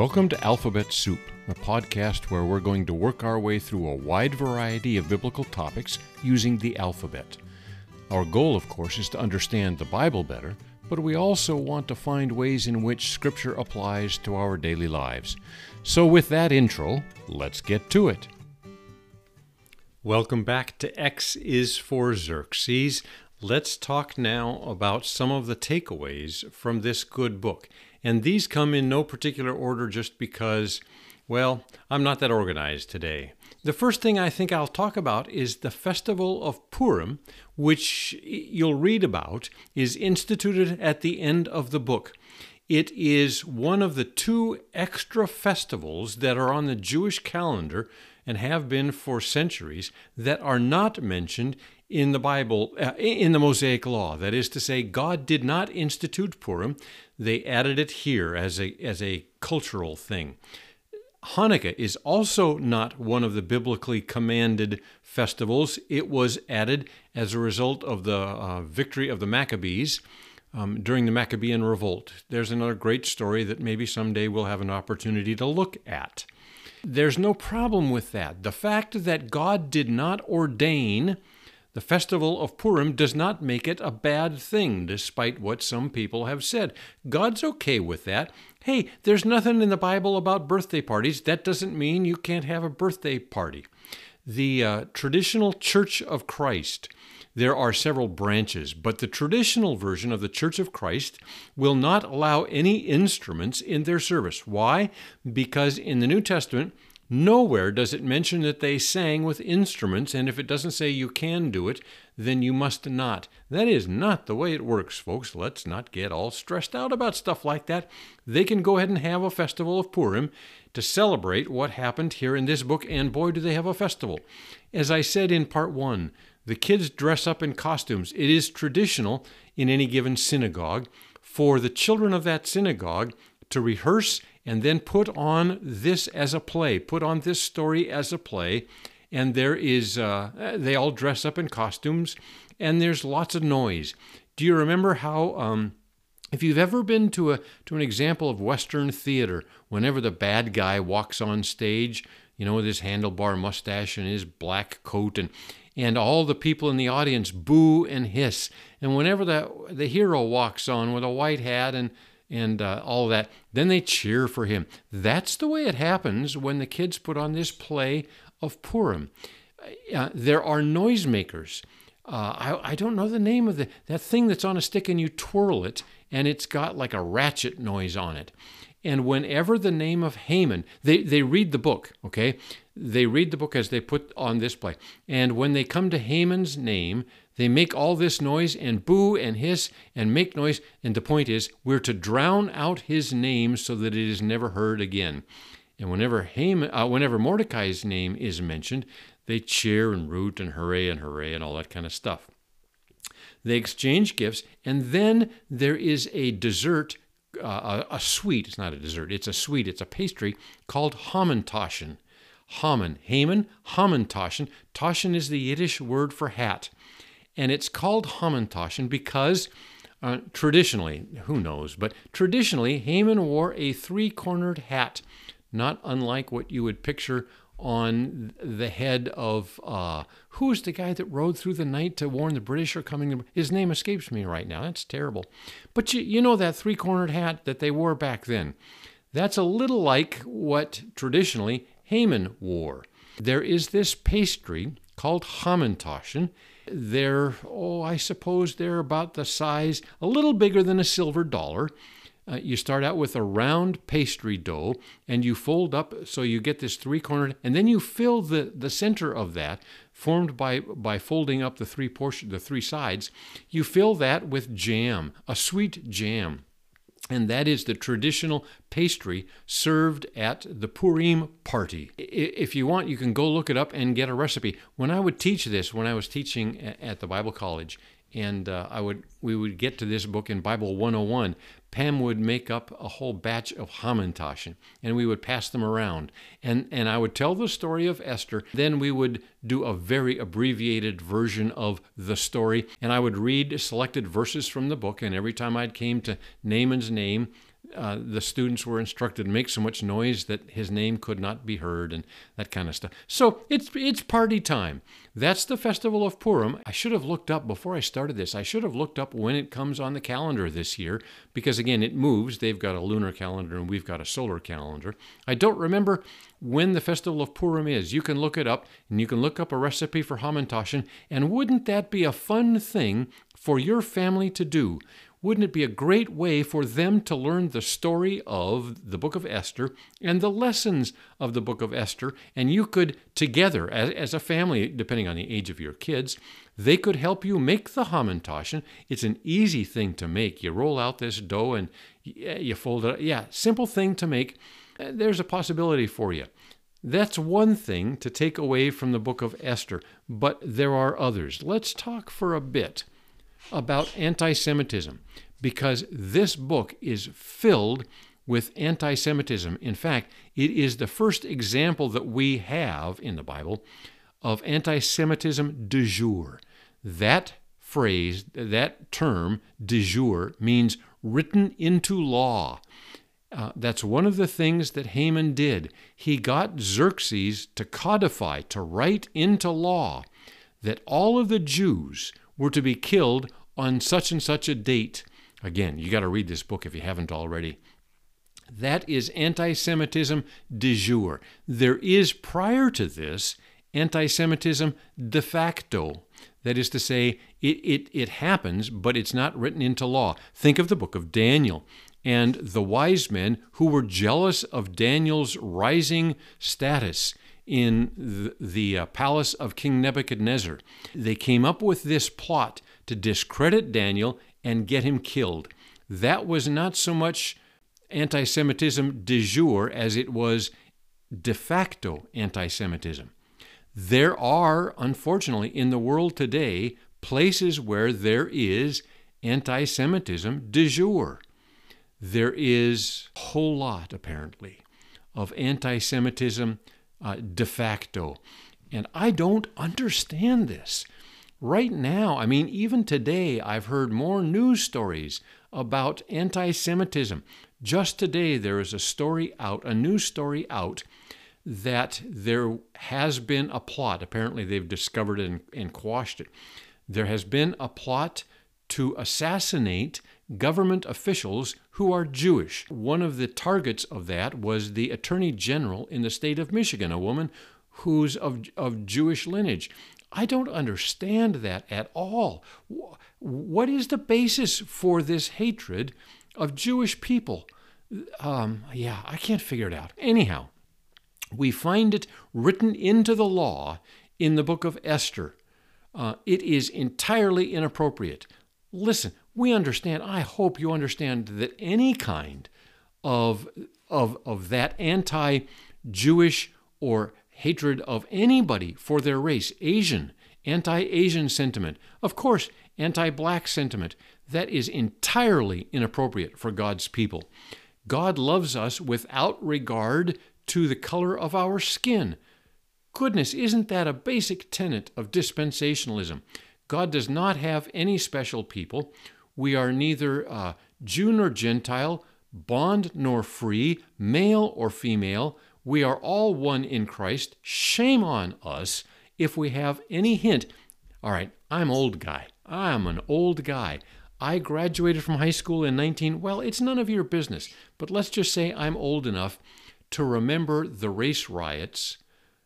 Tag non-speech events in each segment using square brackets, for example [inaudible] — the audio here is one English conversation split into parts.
Welcome to Alphabet Soup, a podcast where we're going to work our way through a wide variety of biblical topics using the alphabet. Our goal, of course, is to understand the Bible better, but we also want to find ways in which Scripture applies to our daily lives. So, with that intro, let's get to it. Welcome back to X is for Xerxes. Let's talk now about some of the takeaways from this good book. And these come in no particular order just because, well, I'm not that organized today. The first thing I think I'll talk about is the festival of Purim, which you'll read about, is instituted at the end of the book. It is one of the two extra festivals that are on the Jewish calendar and have been for centuries that are not mentioned in the Bible, uh, in the Mosaic Law. That is to say, God did not institute Purim. They added it here as a, as a cultural thing. Hanukkah is also not one of the biblically commanded festivals. It was added as a result of the uh, victory of the Maccabees um, during the Maccabean revolt. There's another great story that maybe someday we'll have an opportunity to look at. There's no problem with that. The fact that God did not ordain the festival of Purim does not make it a bad thing, despite what some people have said. God's okay with that. Hey, there's nothing in the Bible about birthday parties. That doesn't mean you can't have a birthday party. The uh, traditional Church of Christ, there are several branches, but the traditional version of the Church of Christ will not allow any instruments in their service. Why? Because in the New Testament, Nowhere does it mention that they sang with instruments, and if it doesn't say you can do it, then you must not. That is not the way it works, folks. Let's not get all stressed out about stuff like that. They can go ahead and have a festival of Purim to celebrate what happened here in this book, and boy, do they have a festival. As I said in part one, the kids dress up in costumes. It is traditional in any given synagogue for the children of that synagogue to rehearse and then put on this as a play, put on this story as a play. And there is, uh, they all dress up in costumes, and there's lots of noise. Do you remember how, um, if you've ever been to a to an example of Western theater, whenever the bad guy walks on stage, you know, with his handlebar mustache and his black coat, and and all the people in the audience boo and hiss, and whenever the the hero walks on with a white hat and and uh, all that. Then they cheer for him. That's the way it happens when the kids put on this play of Purim. Uh, there are noisemakers. Uh, I, I don't know the name of the that thing that's on a stick and you twirl it and it's got like a ratchet noise on it. And whenever the name of Haman, they, they read the book, okay? They read the book as they put on this play. And when they come to Haman's name, they make all this noise and boo and hiss and make noise. And the point is, we're to drown out his name so that it is never heard again. And whenever, Haman, uh, whenever Mordecai's name is mentioned, they cheer and root and hooray and hooray and all that kind of stuff. They exchange gifts, and then there is a dessert, uh, a, a, sweet. It's not a dessert, it's a sweet, it's a pastry called Hamantaschen. Haman, Haman, Hamantaschen. Taschen is the Yiddish word for hat. And it's called Hamantaschen because uh, traditionally, who knows, but traditionally, Haman wore a three cornered hat, not unlike what you would picture on the head of uh, the guy that rode through the night to warn the British are coming? His name escapes me right now. That's terrible. But you, you know that three cornered hat that they wore back then. That's a little like what traditionally Haman wore. There is this pastry called Hamantaschen, they're, oh, I suppose they're about the size, a little bigger than a silver dollar. Uh, you start out with a round pastry dough and you fold up so you get this three cornered, and then you fill the, the center of that, formed by, by folding up the three portion, the three sides. You fill that with jam, a sweet jam and that is the traditional pastry served at the Purim party. If you want, you can go look it up and get a recipe. When I would teach this, when I was teaching at the Bible College, and uh, I would we would get to this book in Bible 101. Pam would make up a whole batch of Hamantaschen, and we would pass them around. And and I would tell the story of Esther. Then we would do a very abbreviated version of the story, and I would read selected verses from the book. And every time I came to Haman's name, uh, the students were instructed to make so much noise that his name could not be heard and that kind of stuff. So it's it's party time. That's the festival of Purim. I should have looked up before I started this. I should have looked up when it comes on the calendar this year because again it moves. They've got a lunar calendar and we've got a solar calendar. I don't remember when the festival of Purim is. You can look it up and you can look up a recipe for hamantaschen and wouldn't that be a fun thing for your family to do? Wouldn't it be a great way for them to learn the story of the book of Esther and the lessons of the book of Esther? And you could, together, as, as a family, depending on the age of your kids, they could help you make the hamantaschen. It's an easy thing to make. You roll out this dough and you fold it. Yeah, simple thing to make. Uh, there's a possibility for you. That's one thing to take away from the book of Esther, but there are others. Let's talk for a bit about anti Semitism because this book is filled with anti Semitism. In fact, it is the first example that we have in the Bible of anti Semitism de jure. That phrase, that term, de jure, means written into law. Uh, that's one of the things that Haman did. He got Xerxes to codify, to write into law, that all of the Jews were to be killed on such and such a date. Again, you got to read this book if you haven't already. That is anti Semitism de jure. There is, prior to this, anti Semitism de facto. That is to say, it, it, it happens, but it's not written into law. Think of the book of Daniel and the wise men who were jealous of Daniel's rising status in the, the uh, palace of King Nebuchadnezzar. They came up with this plot to discredit Daniel and get him killed. That was not so much anti Semitism de jure as it was de facto anti Semitism. There are, unfortunately, in the world today, places where there is anti Semitism de jure. There is a whole lot, apparently, of anti Semitism uh, de facto. And I don't understand this. Right now, I mean, even today, I've heard more news stories about anti Semitism. Just today, there is a story out, a news story out, that there has been a plot. Apparently, they've discovered it and, and quashed it. There has been a plot to assassinate government officials who are Jewish. One of the targets of that was the Attorney General in the state of Michigan, a woman who's of, of Jewish lineage. I don't understand that at all. What is the basis for this hatred of Jewish people? Um, yeah, I can't figure it out. Anyhow, we find it written into the law in the book of Esther. Uh, it is entirely inappropriate. Listen, we understand, I hope you understand that any kind of, of, of that anti Jewish or hatred of anybody for their race, Asian, anti Asian sentiment, of course, anti black sentiment. That is entirely inappropriate for God's people. God loves us without regard to the color of our skin. Goodness, isn't that a basic tenet of dispensationalism? God does not have any special people. We are neither uh, Jew nor Gentile, bond nor free, male or female. We are all one in Christ. Shame on us if we have any hint. All right, I'm old guy. I'm an old guy. I graduated from high school in 19, well, it's none of your business, but let's just say I'm old enough to remember the race riots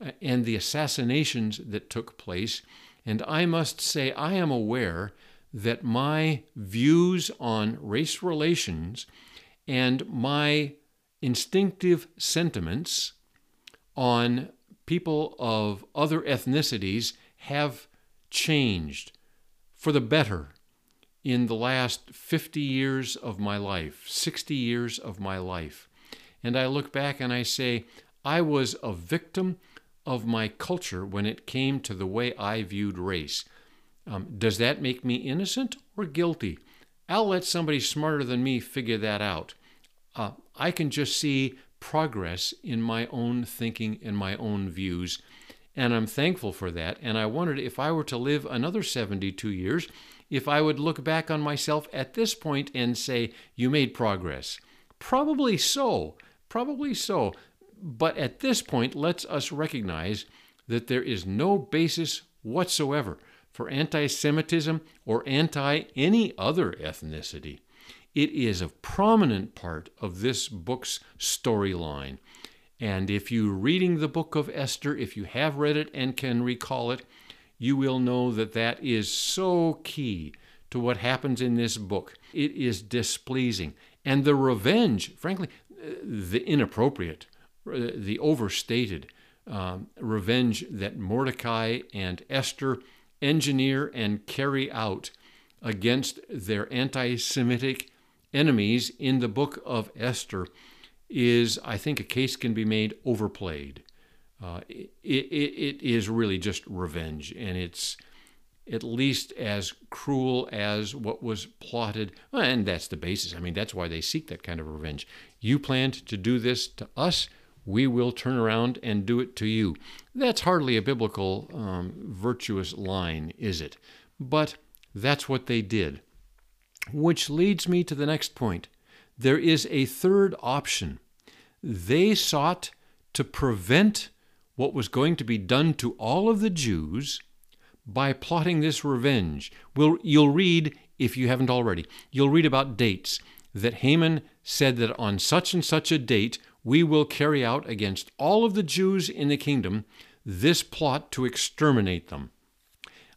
uh, and the assassinations that took place. And I must say, I am aware that my views on race relations and my instinctive sentiments on people of other ethnicities have changed for the better in the last 50 years of my life, 60 years of my life. And I look back and I say, I was a victim of my culture when it came to the way I viewed race. Um, does that make me innocent or guilty? I'll let somebody smarter than me figure that out. Uh, I can just see progress in my own thinking and my own views, and I'm thankful for that. And I wondered if I were to live another 72 years, if I would look back on myself at this point and say, You made progress. Probably so. Probably so. But at this point, let's us recognize that there is no basis whatsoever for anti Semitism or anti any other ethnicity. It is a prominent part of this book's storyline. And if you're reading the book of Esther, if you have read it and can recall it, you will know that that is so key to what happens in this book. It is displeasing. And the revenge, frankly, the inappropriate, the overstated um, revenge that Mordecai and Esther engineer and carry out against their anti Semitic enemies in the book of Esther is, I think, a case can be made overplayed. Uh, it, it, it is really just revenge, and it's at least as cruel as what was plotted. And that's the basis. I mean, that's why they seek that kind of revenge. You planned to do this to us, we will turn around and do it to you. That's hardly a biblical um, virtuous line, is it? But that's what they did. Which leads me to the next point. There is a third option. They sought to prevent what was going to be done to all of the Jews by plotting this revenge. We'll, you'll read, if you haven't already, you'll read about dates that Haman said that on such and such a date we will carry out against all of the Jews in the kingdom this plot to exterminate them.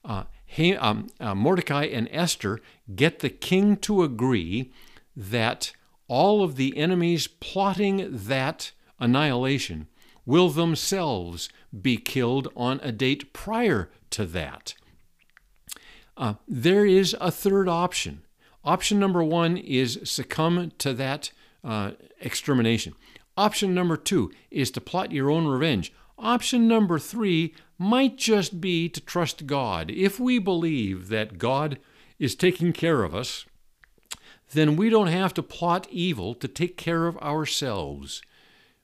Uh, um, uh, Mordecai and Esther get the king to agree that all of the enemies plotting that annihilation will themselves be killed on a date prior to that. Uh, there is a third option. Option number one is succumb to that uh, extermination. Option number two is to plot your own revenge. Option number three might just be to trust God. If we believe that God is taking care of us, then we don't have to plot evil to take care of ourselves.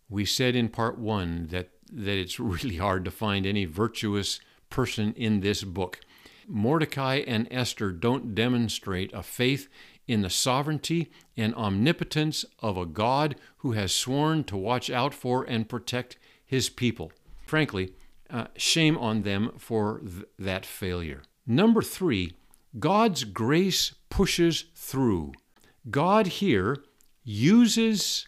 We said in part one that, that it's [laughs] really hard to find any virtuous person in this book. Mordecai and Esther don't demonstrate a faith in the sovereignty and omnipotence of a God who has sworn to watch out for and protect his people. Frankly, uh, shame on them for th- that failure. Number three, God's grace pushes through. God here uses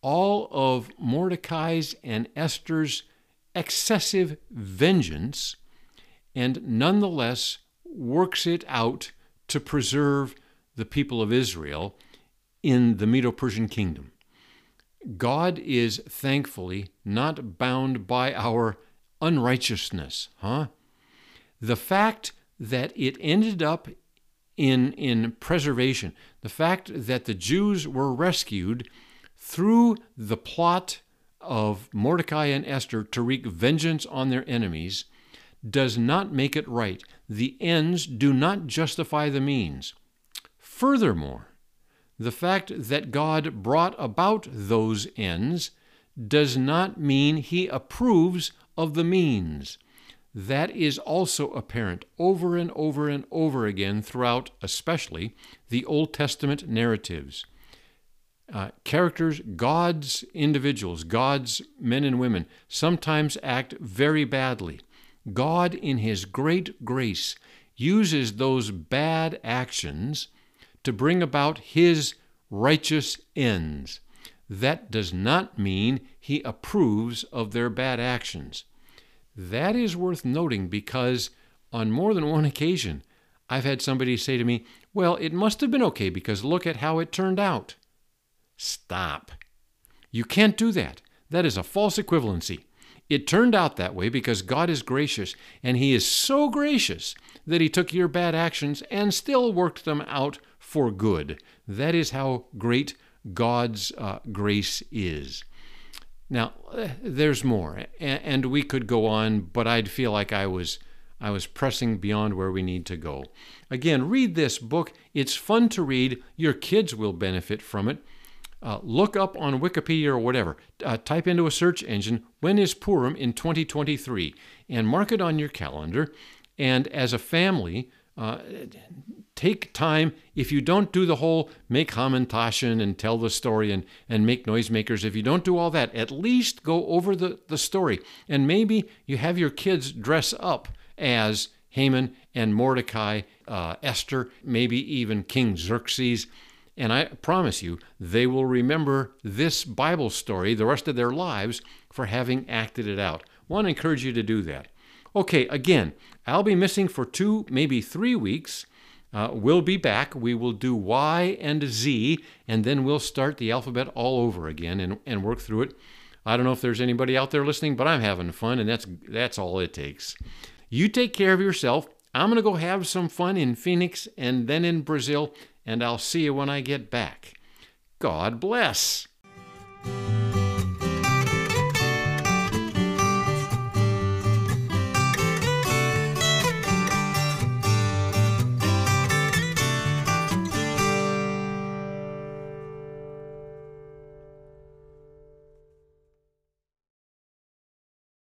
all of Mordecai's and Esther's excessive vengeance and nonetheless works it out to preserve the people of Israel in the Medo Persian kingdom. God is thankfully not bound by our unrighteousness, huh? The fact that it ended up in, in preservation, the fact that the Jews were rescued through the plot of Mordecai and Esther to wreak vengeance on their enemies, does not make it right. The ends do not justify the means. Furthermore, the fact that God brought about those ends does not mean he approves of the means. That is also apparent over and over and over again throughout, especially, the Old Testament narratives. Uh, characters, God's individuals, God's men and women, sometimes act very badly. God, in His great grace, uses those bad actions to bring about his righteous ends. That does not mean he approves of their bad actions. That is worth noting because on more than one occasion, I've had somebody say to me, Well, it must have been okay because look at how it turned out. Stop. You can't do that. That is a false equivalency. It turned out that way because God is gracious, and He is so gracious that He took your bad actions and still worked them out for good. That is how great God's uh, grace is. Now, uh, there's more, and we could go on, but I'd feel like I was I was pressing beyond where we need to go. Again, read this book. It's fun to read. Your kids will benefit from it. Uh, look up on Wikipedia or whatever. Uh, type into a search engine, when is Purim in 2023? And mark it on your calendar. And as a family, uh, take time. If you don't do the whole make Hamantaschen and tell the story and, and make noisemakers, if you don't do all that, at least go over the, the story. And maybe you have your kids dress up as Haman and Mordecai, uh, Esther, maybe even King Xerxes. And I promise you, they will remember this Bible story the rest of their lives for having acted it out. I want to encourage you to do that. Okay, again, I'll be missing for two, maybe three weeks. Uh, we'll be back. We will do Y and Z, and then we'll start the alphabet all over again and, and work through it. I don't know if there's anybody out there listening, but I'm having fun, and that's that's all it takes. You take care of yourself. I'm going to go have some fun in Phoenix and then in Brazil, and I'll see you when I get back. God bless.